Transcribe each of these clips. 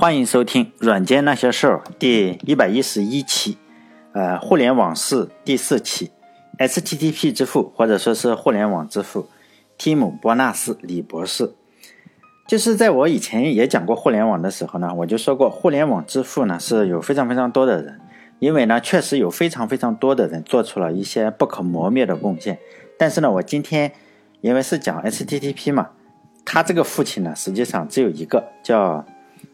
欢迎收听《软件那些事儿》第一百一十一期，呃，互联网事第四期，STTP 之父或者说是互联网之父，提姆·伯纳斯·李博士，就是在我以前也讲过互联网的时候呢，我就说过，互联网之父呢是有非常非常多的人，因为呢确实有非常非常多的人做出了一些不可磨灭的贡献，但是呢，我今天因为是讲 STTP 嘛，他这个父亲呢实际上只有一个叫。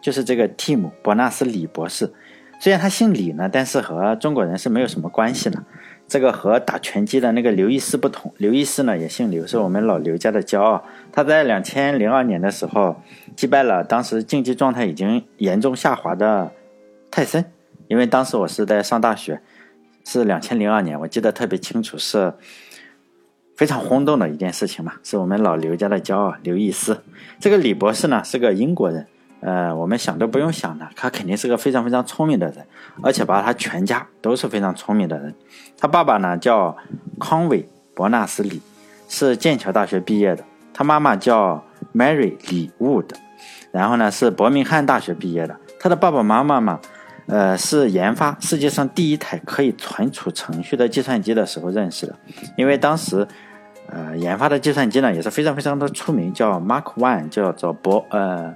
就是这个蒂姆·伯纳斯·李博士，虽然他姓李呢，但是和中国人是没有什么关系的。这个和打拳击的那个刘易斯不同，刘易斯呢也姓刘，是我们老刘家的骄傲。他在两千零二年的时候击败了当时竞技状态已经严重下滑的泰森，因为当时我是在上大学，是两千零二年，我记得特别清楚，是非常轰动的一件事情嘛，是我们老刘家的骄傲刘易斯。这个李博士呢是个英国人。呃，我们想都不用想的，他肯定是个非常非常聪明的人，而且吧，他全家都是非常聪明的人。他爸爸呢叫康韦·伯纳斯·李，是剑桥大学毕业的；他妈妈叫 Mary 李 Wood，然后呢是伯明翰大学毕业的。他的爸爸妈妈嘛，呃，是研发世界上第一台可以存储程序的计算机的时候认识的，因为当时，呃，研发的计算机呢也是非常非常的出名，叫 Mark One，叫做伯呃。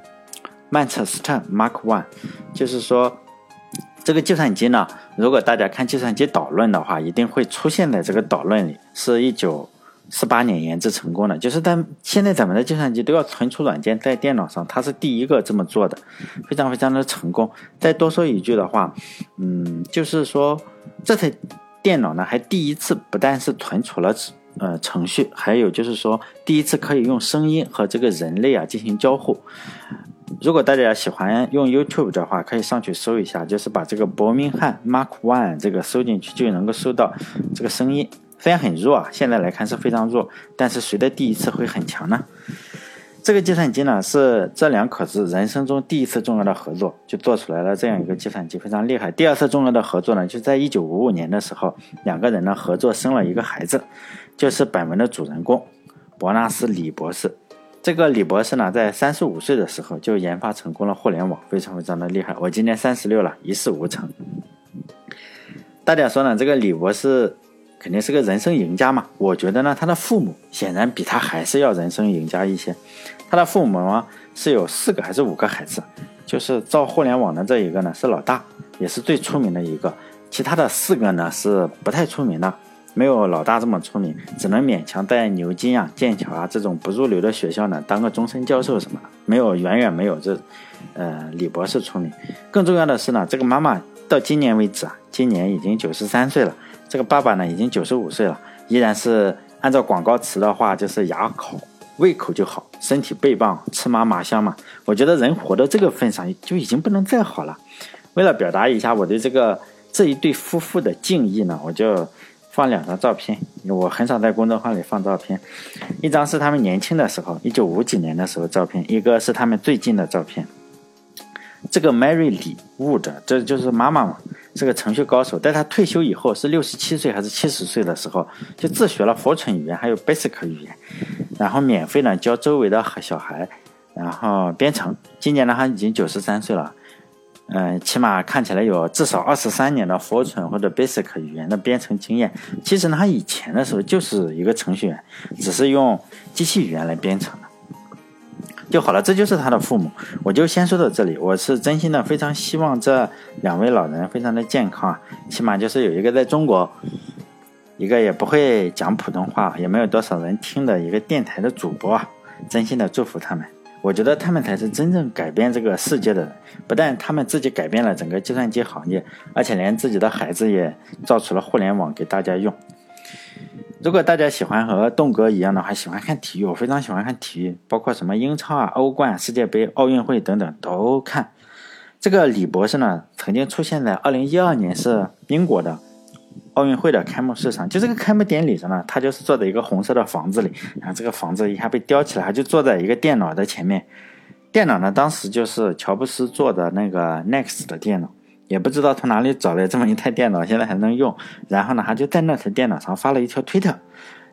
曼彻斯特 Mark One，就是说，这个计算机呢，如果大家看计算机导论的话，一定会出现在这个导论里。是一九四八年研制成功的，就是但现在咱们的计算机都要存储软件在电脑上，它是第一个这么做的，非常非常的成功。再多说一句的话，嗯，就是说这台电脑呢，还第一次不但是存储了呃程序，还有就是说第一次可以用声音和这个人类啊进行交互。如果大家喜欢用 YouTube 的话，可以上去搜一下，就是把这个伯明翰 Mark One 这个搜进去，就能够搜到这个声音。虽然很弱啊，现在来看是非常弱，但是谁的第一次会很强呢？这个计算机呢，是这两口子人生中第一次重要的合作，就做出来了这样一个计算机，非常厉害。第二次重要的合作呢，就在1955年的时候，两个人呢合作生了一个孩子，就是本文的主人公伯纳斯李博士。这个李博士呢，在三十五岁的时候就研发成功了互联网，非常非常的厉害。我今年三十六了，一事无成。大家说呢，这个李博士肯定是个人生赢家嘛？我觉得呢，他的父母显然比他还是要人生赢家一些。他的父母啊是有四个还是五个孩子？就是造互联网的这一个呢是老大，也是最出名的一个，其他的四个呢是不太出名的。没有老大这么出名，只能勉强在牛津啊、剑桥啊这种不入流的学校呢当个终身教授什么的，没有远远没有这，呃，李博士出名。更重要的是呢，这个妈妈到今年为止啊，今年已经九十三岁了，这个爸爸呢已经九十五岁了，依然是按照广告词的话，就是牙好，胃口就好，身体倍棒，吃嘛嘛香嘛。我觉得人活到这个份上就已经不能再好了。为了表达一下我对这个这一对夫妇的敬意呢，我就。放两张照片，我很少在公众号里放照片。一张是他们年轻的时候，一九五几年的时候照片；一个是他们最近的照片。这个 Mary 李 Wood，这就是妈妈嘛，是个程序高手。在她退休以后，是六十七岁还是七十岁的时候，就自学了 Fortran 语言，还有 Basic 语言，然后免费呢教周围的小孩，然后编程。今年呢，她已经九十三岁了。嗯，起码看起来有至少二十三年的 Fortran 或者 Basic 语言的编程经验。其实呢，他以前的时候就是一个程序员，只是用机器语言来编程的就好了。这就是他的父母。我就先说到这里。我是真心的非常希望这两位老人非常的健康，起码就是有一个在中国，一个也不会讲普通话，也没有多少人听的一个电台的主播，真心的祝福他们。我觉得他们才是真正改变这个世界的人。不但他们自己改变了整个计算机行业，而且连自己的孩子也造出了互联网给大家用。如果大家喜欢和栋哥一样的话，喜欢看体育，我非常喜欢看体育，包括什么英超啊、欧冠、世界杯、奥运会等等都看。这个李博士呢，曾经出现在二零一二年是英国的。奥运会的开幕式上，就这个开幕典礼上呢，他就是坐在一个红色的房子里，然后这个房子一下被吊起来，他就坐在一个电脑的前面。电脑呢，当时就是乔布斯做的那个 Next 的电脑，也不知道从哪里找来这么一台电脑，现在还能用。然后呢，他就在那台电脑上发了一条推特，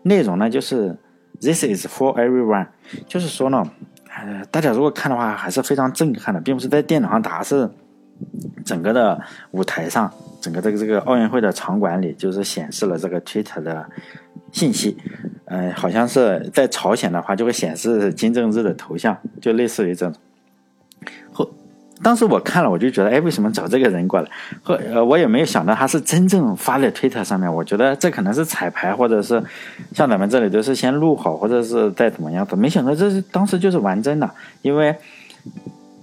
内容呢就是 This is for everyone，就是说呢，呃，大家如果看的话，还是非常震撼的，并不是在电脑上打，是整个的舞台上，整个这个这个奥运会的场馆里，就是显示了这个 Twitter 的信息。嗯，好像是在朝鲜的话，就会显示金正日的头像，就类似于这种。后，当时我看了，我就觉得，哎，为什么找这个人过来？后，呃，我也没有想到他是真正发在推特上面。我觉得这可能是彩排，或者是像咱们这里都是先录好，或者是再怎么样的。没想到这是当时就是玩真的，因为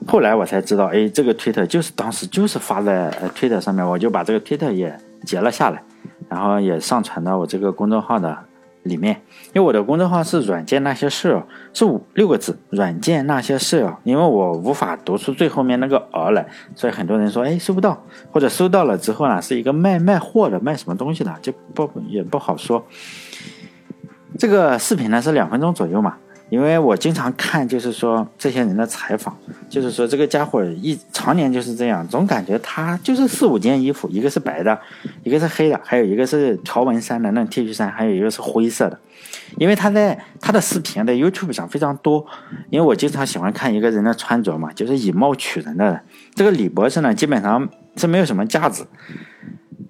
后来我才知道，哎，这个推特就是当时就是发在推特上面，我就把这个推特也截了下来，然后也上传到我这个公众号的。里面，因为我的公众号是“软件那些事”，是五六个字，“软件那些事”。因为我无法读出最后面那个“儿”来，所以很多人说：“哎，收不到，或者收到了之后呢，是一个卖卖货的，卖什么东西的，就不也不好说。”这个视频呢是两分钟左右嘛。因为我经常看，就是说这些人的采访，就是说这个家伙一常年就是这样，总感觉他就是四五件衣服，一个是白的，一个是黑的，还有一个是条纹衫的那种 T 恤衫，还有一个是灰色的。因为他在他的视频在 YouTube 上非常多，因为我经常喜欢看一个人的穿着嘛，就是以貌取人的人。这个李博士呢，基本上是没有什么架子，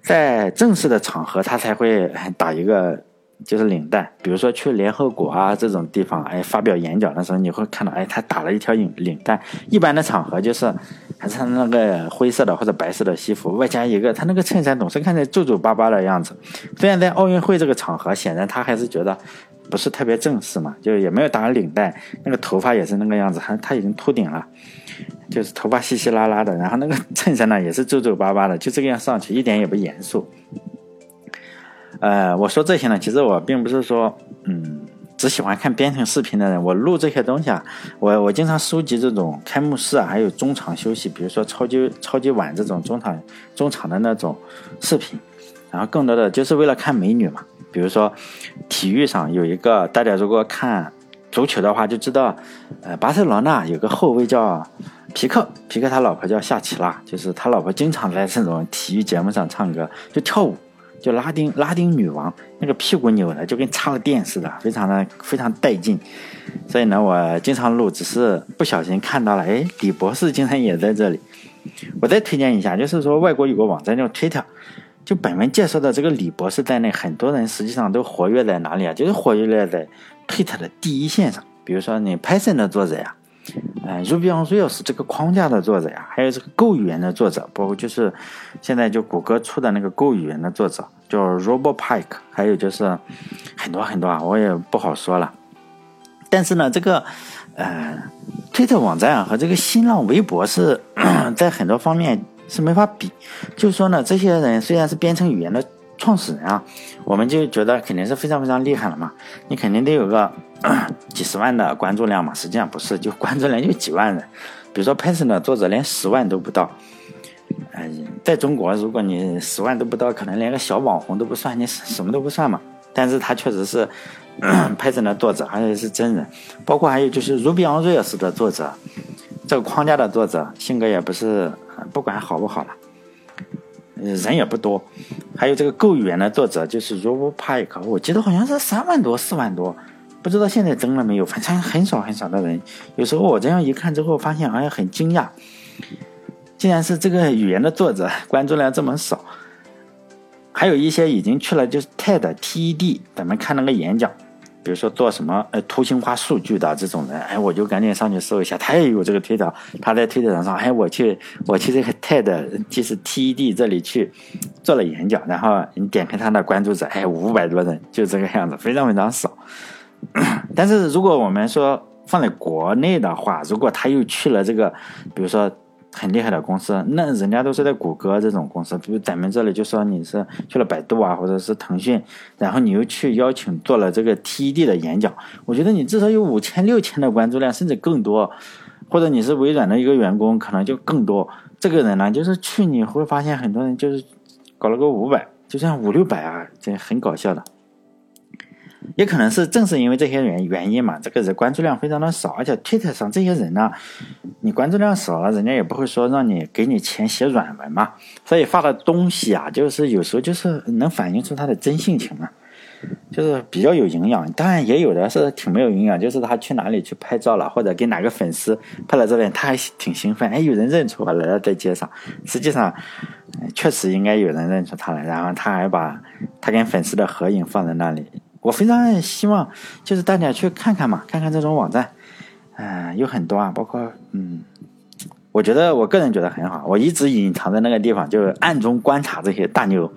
在正式的场合他才会打一个。就是领带，比如说去联合国啊这种地方，哎，发表演讲的时候，你会看到，哎，他打了一条领领带。一般的场合就是，还是那个灰色的或者白色的西服，外加一个他那个衬衫，总是看着皱皱巴巴的样子。虽然在奥运会这个场合，显然他还是觉得不是特别正式嘛，就也没有打领带，那个头发也是那个样子，还他已经秃顶了，就是头发稀稀拉拉的，然后那个衬衫呢也是皱皱巴巴的，就这个样上去，一点也不严肃。呃，我说这些呢，其实我并不是说，嗯，只喜欢看编程视频的人。我录这些东西啊，我我经常收集这种开幕式啊，还有中场休息，比如说超级超级碗这种中场中场的那种视频，然后更多的就是为了看美女嘛。比如说体育上有一个，大家如果看足球的话就知道，呃，巴塞罗那有个后卫叫皮克，皮克他老婆叫夏奇拉，就是他老婆经常在这种体育节目上唱歌，就跳舞。就拉丁拉丁女王那个屁股扭的就跟插了电似的，非常的非常带劲。所以呢，我经常录，只是不小心看到了，哎，李博士竟然也在这里。我再推荐一下，就是说外国有个网站叫 Twitter，就本文介绍的这个李博士在内，很多人实际上都活跃在哪里啊？就是活跃在 Twitter 的第一线上。比如说你 Python 的作者呀。嗯，Ruby on Rails 这个框架的作者呀，还有这个 Go 语言的作者，包括就是现在就谷歌出的那个 Go 语言的作者叫 RoboPike，还有就是很多很多啊，我也不好说了。但是呢，这个呃，推特网站啊和这个新浪微博是 在很多方面是没法比。就是说呢，这些人虽然是编程语言的创始人啊，我们就觉得肯定是非常非常厉害了嘛，你肯定得有个。几十万的关注量嘛，实际上不是，就关注量就几万人。比如说 Python 的作者连十万都不到，嗯，在中国如果你十万都不到，可能连个小网红都不算，你什么都不算嘛。但是他确实是 Python 的作者，而且是真人。包括还有就是 Ruby on Rails 的作者，这个框架的作者，性格也不是不管好不好了，人也不多。还有这个够语言的作者，就是 RoboPike，我记得好像是三万多、四万多。不知道现在增了没有，反正很少很少的人。有时候我这样一看之后，发现哎很惊讶，竟然是这个语言的作者关注量这么少。还有一些已经去了就是 TED TED，咱们看那个演讲，比如说做什么呃图形化数据的这种人，哎，我就赶紧上去搜一下，他也有这个推特，他在推特上说，哎，我去我去这个 TED 就是 TED 这里去做了演讲，然后你点开他的关注者，哎，五百多人，就这个样子，非常非常少。但是如果我们说放在国内的话，如果他又去了这个，比如说很厉害的公司，那人家都是在谷歌这种公司，比如咱们这里就说你是去了百度啊，或者是腾讯，然后你又去邀请做了这个 TED 的演讲，我觉得你至少有五千六千的关注量，甚至更多，或者你是微软的一个员工，可能就更多。这个人呢，就是去你会发现很多人就是搞了个五百，就像五六百啊，这很搞笑的。也可能是正是因为这些原原因嘛，这个人关注量非常的少，而且 Twitter 上这些人呢，你关注量少了，人家也不会说让你给你钱写软文嘛，所以发的东西啊，就是有时候就是能反映出他的真性情嘛。就是比较有营养。当然也有的是挺没有营养，就是他去哪里去拍照了，或者给哪个粉丝拍了照片，他还挺兴奋，哎，有人认出我来了，在街上。实际上，确实应该有人认出他来，然后他还把他跟粉丝的合影放在那里。我非常希望就是大家去看看嘛，看看这种网站，嗯，有很多啊，包括嗯。我觉得我个人觉得很好，我一直隐藏在那个地方，就暗中观察这些大牛。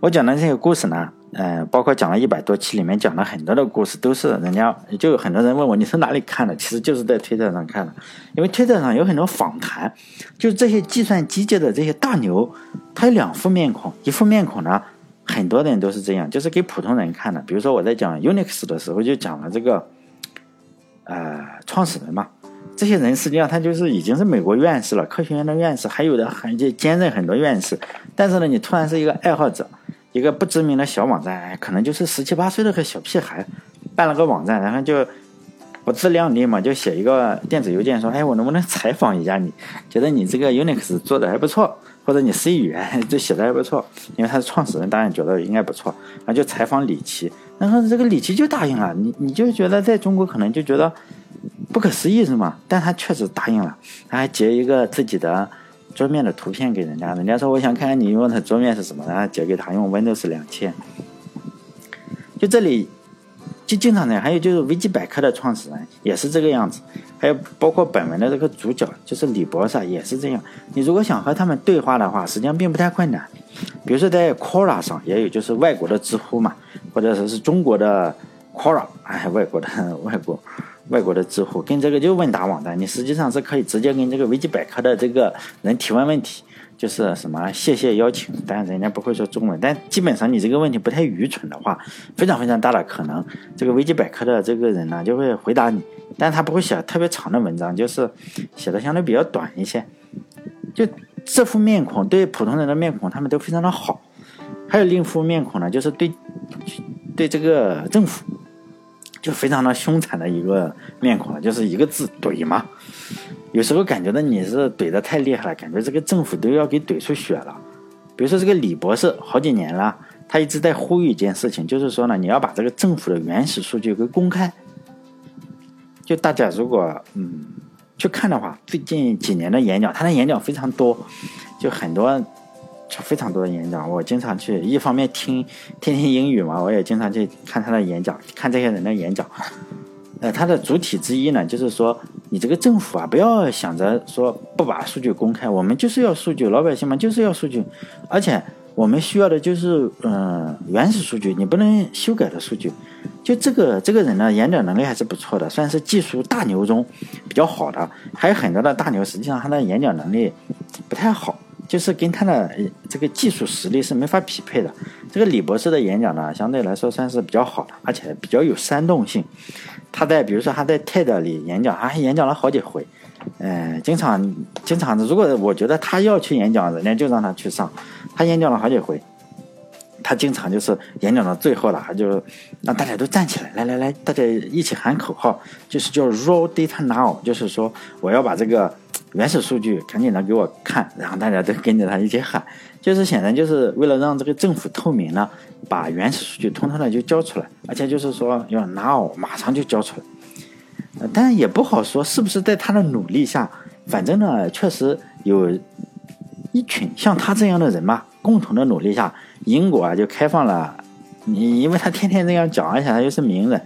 我讲的这些故事呢，嗯，包括讲了一百多期，里面讲了很多的故事，都是人家就有很多人问我你从哪里看的，其实就是在推特上看的，因为推特上有很多访谈，就这些计算机界的这些大牛，他有两副面孔，一副面孔呢，很多人都是这样，就是给普通人看的。比如说我在讲 Unix 的时候，就讲了这个，呃，创始人嘛。这些人实际上他就是已经是美国院士了，科学院的院士，还有的还就兼任很多院士。但是呢，你突然是一个爱好者，一个不知名的小网站，可能就是十七八岁的个小屁孩，办了个网站，然后就不自量力嘛，就写一个电子邮件说：“哎，我能不能采访一下你？觉得你这个 Unix 做的还不错，或者你 C 语言 这写的还不错，因为他是创始人，当然觉得应该不错。”然后就采访李琦，然后这个李琦就答应了。你你就觉得在中国可能就觉得。不可思议是吗？但他确实答应了，他还截一个自己的桌面的图片给人家，人家说我想看看你用的桌面是什么，然后截给他用 Windows 两千。就这里就经常的，还有就是维基百科的创始人也是这个样子，还有包括本文的这个主角就是李博士也是这样。你如果想和他们对话的话，实际上并不太困难。比如说在 Quora 上也有，就是外国的知乎嘛，或者说是中国的 Quora，哎，外国的外国。外国的知乎跟这个就问答网站，你实际上是可以直接跟这个维基百科的这个人提问问题，就是什么谢谢邀请，但人家不会说中文，但基本上你这个问题不太愚蠢的话，非常非常大的可能，这个维基百科的这个人呢就会回答你，但他不会写特别长的文章，就是写的相对比较短一些。就这副面孔对普通人的面孔，他们都非常的好，还有另一副面孔呢，就是对对这个政府。就非常的凶残的一个面孔，就是一个字怼嘛。有时候感觉到你是怼的太厉害了，感觉这个政府都要给怼出血了。比如说这个李博士，好几年了，他一直在呼吁一件事情，就是说呢，你要把这个政府的原始数据给公开。就大家如果嗯去看的话，最近几年的演讲，他的演讲非常多，就很多。非常多的演讲，我经常去，一方面听 听听英语嘛，我也经常去看他的演讲，看这些人的演讲。呃，他的主体之一呢，就是说，你这个政府啊，不要想着说不把数据公开，我们就是要数据，老百姓嘛就是要数据，而且我们需要的就是嗯原始数据，你不能修改的数据。就这个这个人呢，演讲能力还是不错的，算是技术大牛中比较好的。还有很多的大牛，实际上他的演讲能力不太好。就是跟他的这个技术实力是没法匹配的。这个李博士的演讲呢，相对来说算是比较好的，而且比较有煽动性。他在比如说他在 TED 里演讲，他还演讲了好几回。嗯，经常经常的，如果我觉得他要去演讲，人家就让他去上。他演讲了好几回。他经常就是演讲到最后了，他就让大家都站起来，来来来，大家一起喊口号，就是叫 Raw Data Now，就是说我要把这个原始数据赶紧的给我看，然后大家都跟着他一起喊，就是显然就是为了让这个政府透明呢，把原始数据通通的就交出来，而且就是说要拿哦马上就交出来，但也不好说是不是在他的努力下，反正呢确实有一群像他这样的人嘛，共同的努力下。英国啊，就开放了，你因为他天天这样讲，而且他又是名人，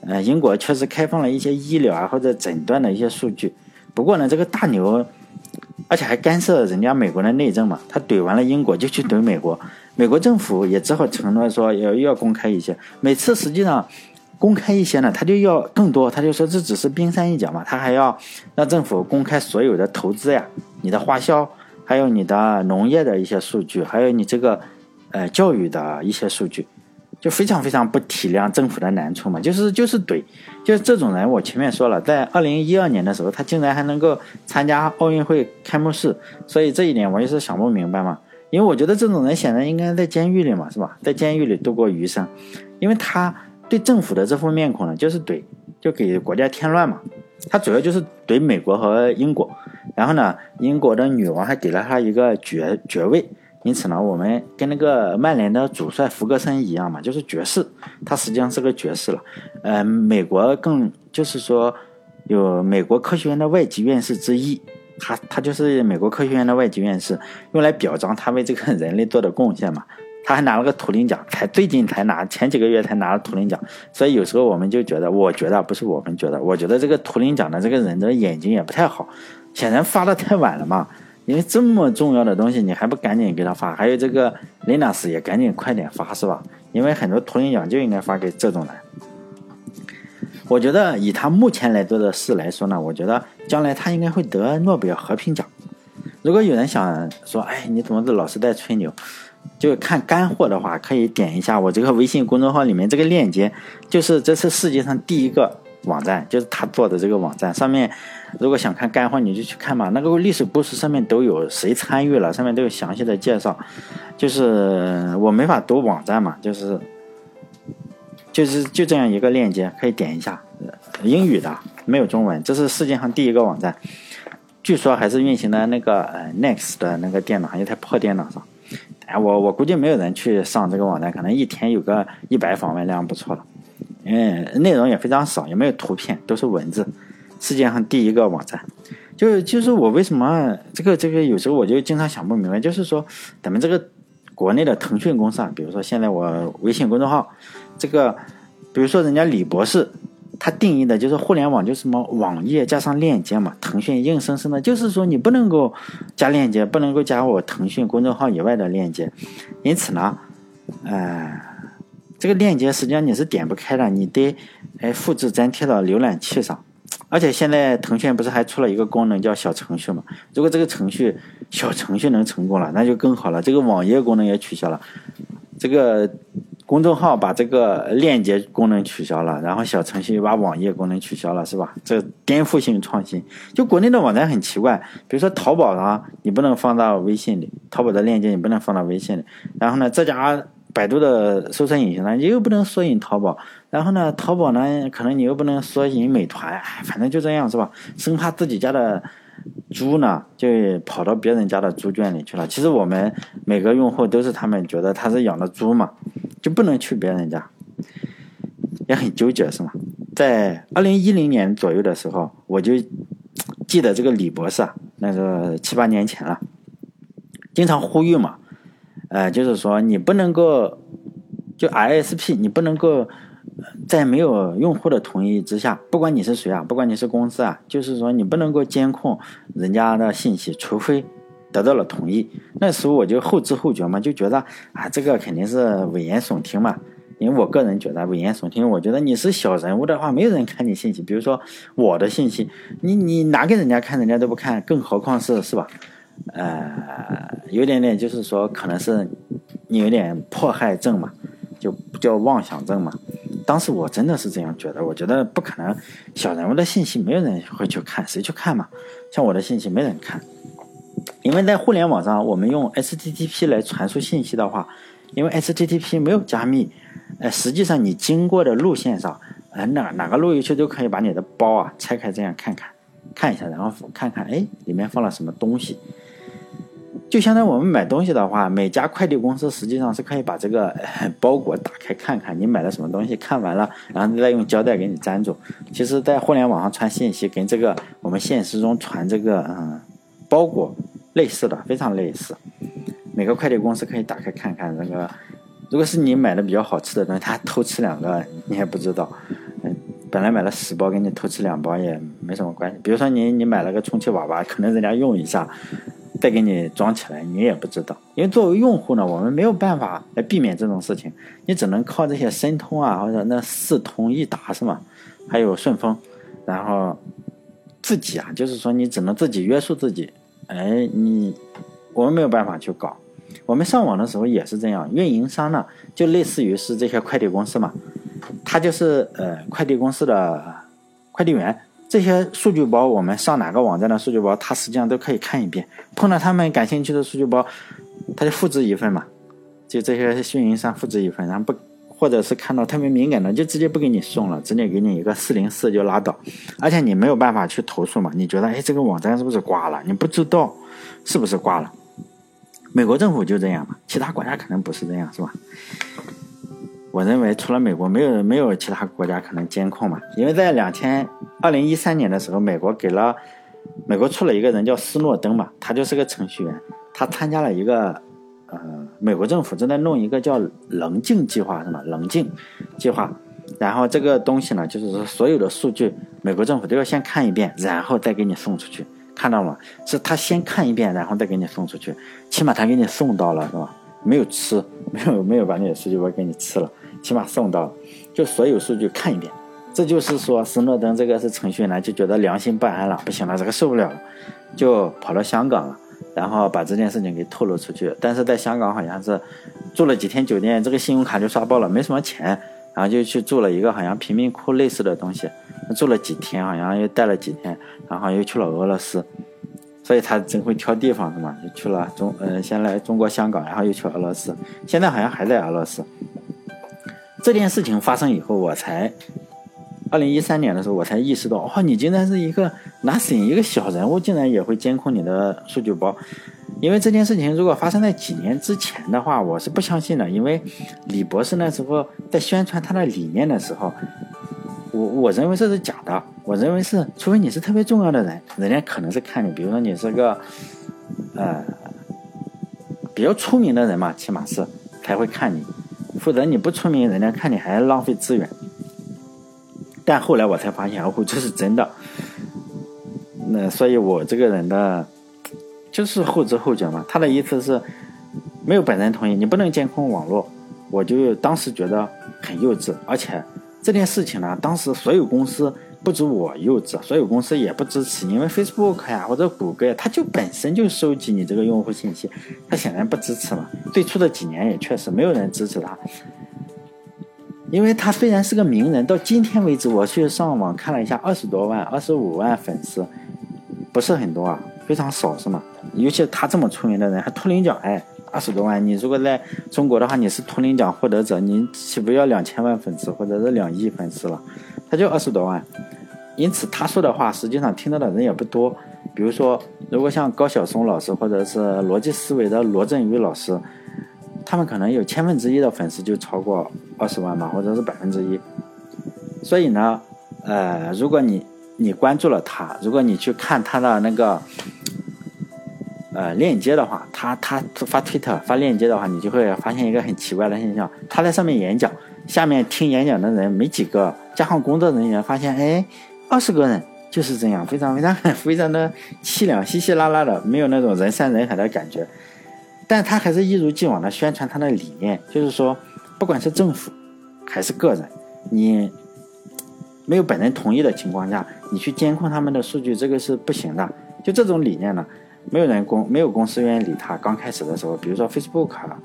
呃，英国确实开放了一些医疗啊或者诊断的一些数据。不过呢，这个大牛，而且还干涉人家美国的内政嘛，他怼完了英国就去怼美国，美国政府也只好承诺说要又要公开一些。每次实际上公开一些呢，他就要更多，他就说这只是冰山一角嘛，他还要让政府公开所有的投资呀，你的花销，还有你的农业的一些数据，还有你这个。呃，教育的一些数据，就非常非常不体谅政府的难处嘛，就是就是怼，就是这种人。我前面说了，在二零一二年的时候，他竟然还能够参加奥运会开幕式，所以这一点我也是想不明白嘛。因为我觉得这种人显然应该在监狱里嘛，是吧？在监狱里度过余生，因为他对政府的这副面孔呢，就是怼，就给国家添乱嘛。他主要就是怼美国和英国，然后呢，英国的女王还给了他一个爵爵位。因此呢，我们跟那个曼联的主帅弗格森一样嘛，就是爵士，他实际上是个爵士了。呃，美国更就是说有美国科学院的外籍院士之一，他他就是美国科学院的外籍院士，用来表彰他为这个人类做的贡献嘛。他还拿了个图灵奖，才最近才拿，前几个月才拿了图灵奖。所以有时候我们就觉得，我觉得不是我们觉得，我觉得这个图灵奖的这个人的眼睛也不太好，显然发的太晚了嘛。因为这么重要的东西，你还不赶紧给他发？还有这个雷纳斯也赶紧快点发，是吧？因为很多图灵奖就应该发给这种人。我觉得以他目前来做的事来说呢，我觉得将来他应该会得诺贝尔和平奖。如果有人想说，哎，你怎么老是在吹牛？就看干货的话，可以点一下我这个微信公众号里面这个链接，就是这是世界上第一个网站，就是他做的这个网站上面。如果想看干货，你就去看嘛。那个历史故事上面都有谁参与了，上面都有详细的介绍。就是我没法读网站嘛，就是就是就这样一个链接，可以点一下。英语的，没有中文。这是世界上第一个网站，据说还是运行的那个呃 Next 的那个电脑，一台破电脑上。哎，我我估计没有人去上这个网站，可能一天有个一百访问量不错了。嗯，内容也非常少，也没有图片，都是文字。世界上第一个网站，就是就是我为什么这个这个有时候我就经常想不明白，就是说咱们这个国内的腾讯公司啊，比如说现在我微信公众号，这个比如说人家李博士，他定义的就是互联网就是什么网页加上链接嘛，腾讯硬生生的就是说你不能够加链接，不能够加我腾讯公众号以外的链接，因此呢，呃，这个链接实际上你是点不开的，你得哎复制粘贴到浏览器上。而且现在腾讯不是还出了一个功能叫小程序嘛？如果这个程序小程序能成功了，那就更好了。这个网页功能也取消了，这个公众号把这个链接功能取消了，然后小程序又把网页功能取消了，是吧？这颠覆性创新。就国内的网站很奇怪，比如说淘宝上你不能放到微信里，淘宝的链接你不能放到微信里。然后呢，这家百度的搜索引擎呢，你又不能索引淘宝。然后呢，淘宝呢，可能你又不能索引美团，反正就这样是吧？生怕自己家的猪呢，就跑到别人家的猪圈里去了。其实我们每个用户都是他们觉得他是养的猪嘛，就不能去别人家，也很纠结是吗？在二零一零年左右的时候，我就记得这个李博士啊，那个七八年前了，经常呼吁嘛，呃，就是说你不能够就 ISP，你不能够。在没有用户的同意之下，不管你是谁啊，不管你是公司啊，就是说你不能够监控人家的信息，除非得到了同意。那时候我就后知后觉嘛，就觉得啊，这个肯定是危言耸听嘛。因为我个人觉得危言耸听，我觉得你是小人物的话，没有人看你信息。比如说我的信息，你你拿给人家看，人家都不看，更何况是是吧？呃，有点点就是说，可能是你有点迫害症嘛，就叫妄想症嘛。当时我真的是这样觉得，我觉得不可能，小人物的信息没有人会去看，谁去看嘛？像我的信息没人看，因为在互联网上，我们用 HTTP 来传输信息的话，因为 HTTP 没有加密，呃，实际上你经过的路线上，呃，哪哪个路由器都可以把你的包啊拆开这样看看，看一下，然后看看，哎，里面放了什么东西。就相当于我们买东西的话，每家快递公司实际上是可以把这个 包裹打开看看你买了什么东西，看完了，然后再用胶带给你粘住。其实，在互联网上传信息，跟这个我们现实中传这个嗯包裹类似的，非常类似。每个快递公司可以打开看看这个，如果是你买的比较好吃的东西，他偷吃两个你也不知道。嗯，本来买了十包，给你偷吃两包也没什么关系。比如说你你买了个充气娃娃，可能人家用一下。再给你装起来，你也不知道，因为作为用户呢，我们没有办法来避免这种事情，你只能靠这些申通啊，或者那四通一达是吗？还有顺丰，然后自己啊，就是说你只能自己约束自己，哎，你我们没有办法去搞。我们上网的时候也是这样，运营商呢就类似于是这些快递公司嘛，他就是呃快递公司的快递员。这些数据包，我们上哪个网站的数据包，他实际上都可以看一遍。碰到他们感兴趣的数据包，他就复制一份嘛，就这些运营商复制一份，然后不，或者是看到特别敏感的，就直接不给你送了，直接给你一个四零四就拉倒。而且你没有办法去投诉嘛，你觉得哎这个网站是不是挂了？你不知道是不是挂了，美国政府就这样嘛，其他国家可能不是这样，是吧？我认为除了美国，没有没有其他国家可能监控嘛。因为在两千二零一三年的时候，美国给了美国出了一个人叫斯诺登嘛，他就是个程序员，他参加了一个呃，美国政府正在弄一个叫棱镜计划，是吗？棱镜计划，然后这个东西呢，就是说所有的数据，美国政府都要先看一遍，然后再给你送出去，看到吗？是他先看一遍，然后再给你送出去，起码他给你送到了，是吧？没有吃，没有没有把你的数据包给你吃了。起码送到，就所有数据看一遍，这就是说，斯诺登这个是程序员，就觉得良心不安了，不行了，这个受不了了，就跑到香港了，然后把这件事情给透露出去。但是在香港好像是住了几天酒店，这个信用卡就刷爆了，没什么钱，然后就去住了一个好像贫民窟类似的东西，住了几天，好像又待了几天，然后又去了俄罗斯，所以他真会挑地方是吗？就去了中，呃，先来中国香港，然后又去俄罗斯，现在好像还在俄罗斯。这件事情发生以后，我才二零一三年的时候，我才意识到，哦，你竟然是一个 nothing，一个小人物，竟然也会监控你的数据包。因为这件事情如果发生在几年之前的话，我是不相信的。因为李博士那时候在宣传他的理念的时候，我我认为这是假的。我认为是，除非你是特别重要的人，人家可能是看你，比如说你是个呃比较出名的人嘛，起码是才会看你。否则你不出名，人家看你还浪费资源。但后来我才发现，哦，这是真的。那所以，我这个人的就是后知后觉嘛。他的意思是，没有本人同意，你不能监控网络。我就当时觉得很幼稚，而且这件事情呢，当时所有公司。不止我幼稚，所有公司也不支持，因为 Facebook 呀或者谷歌呀，它就本身就收集你这个用户信息，它显然不支持嘛。最初的几年也确实没有人支持他，因为他虽然是个名人，到今天为止，我去上网看了一下，二十多万、二十五万粉丝，不是很多啊，非常少是吗？尤其他这么出名的人，还图灵奖，哎，二十多万，你如果在中国的话，你是图灵奖获得者，你岂不要两千万粉丝或者是两亿粉丝了？他就二十多万。因此，他说的话实际上听到的人也不多。比如说，如果像高晓松老师或者是逻辑思维的罗振宇老师，他们可能有千分之一的粉丝就超过二十万吧，或者是百分之一。所以呢，呃，如果你你关注了他，如果你去看他的那个呃链接的话，他他发推特发链接的话，你就会发现一个很奇怪的现象：他在上面演讲，下面听演讲的人没几个，加上工作人员发现，哎。二十个人就是这样，非常非常 非常的凄凉，稀稀拉拉的，没有那种人山人海的感觉。但他还是一如既往的宣传他的理念，就是说，不管是政府还是个人，你没有本人同意的情况下，你去监控他们的数据，这个是不行的。就这种理念呢，没有人公没有公司愿意理他。刚开始的时候，比如说 Facebook 啊、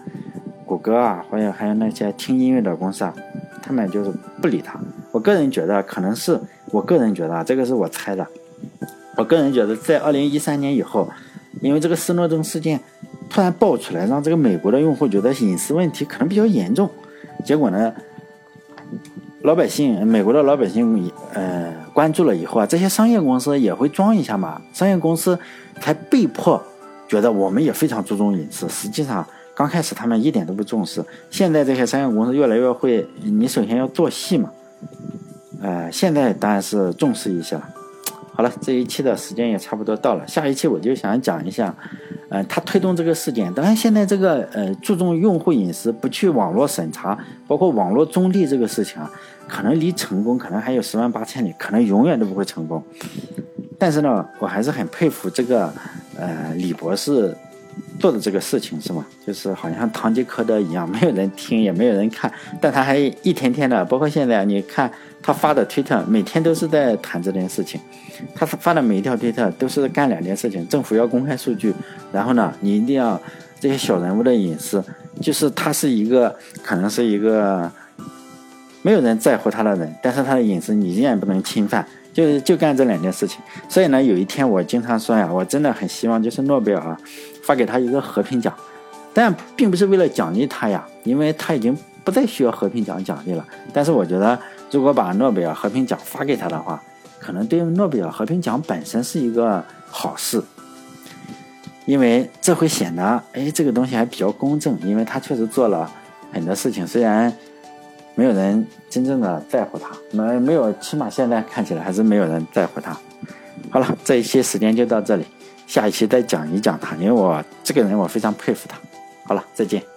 谷歌啊，或者还有那些听音乐的公司啊，他们就是不理他。我个人觉得，可能是我个人觉得啊，这个是我猜的。我个人觉得，在二零一三年以后，因为这个斯诺登事件突然爆出来，让这个美国的用户觉得隐私问题可能比较严重。结果呢，老百姓，美国的老百姓，呃，关注了以后啊，这些商业公司也会装一下嘛。商业公司才被迫觉得我们也非常注重隐私。实际上，刚开始他们一点都不重视。现在这些商业公司越来越会，你首先要做戏嘛。呃，现在当然是重视一些了。好了，这一期的时间也差不多到了，下一期我就想讲一下，呃，他推动这个事件。当然，现在这个呃注重用户隐私、不去网络审查，包括网络中立这个事情啊，可能离成功可能还有十万八千里，可能永远都不会成功。但是呢，我还是很佩服这个呃李博士。做的这个事情是吗？就是好像堂吉诃德一样，没有人听，也没有人看，但他还一天天的，包括现在，你看他发的推特，每天都是在谈这件事情。他发的每一条推特都是干两件事情：政府要公开数据，然后呢，你一定要这些小人物的隐私。就是他是一个，可能是一个没有人在乎他的人，但是他的隐私你依然不能侵犯。就是就干这两件事情。所以呢，有一天我经常说呀，我真的很希望就是诺贝尔啊。发给他一个和平奖，但并不是为了奖励他呀，因为他已经不再需要和平奖奖励了。但是我觉得，如果把诺贝尔和平奖发给他的话，可能对诺贝尔和平奖本身是一个好事，因为这会显得，哎，这个东西还比较公正，因为他确实做了很多事情，虽然。没有人真正的在乎他，没没有，起码现在看起来还是没有人在乎他。好了，这一期时间就到这里。下一期再讲一讲他因为我这个人我非常佩服他。好了再见。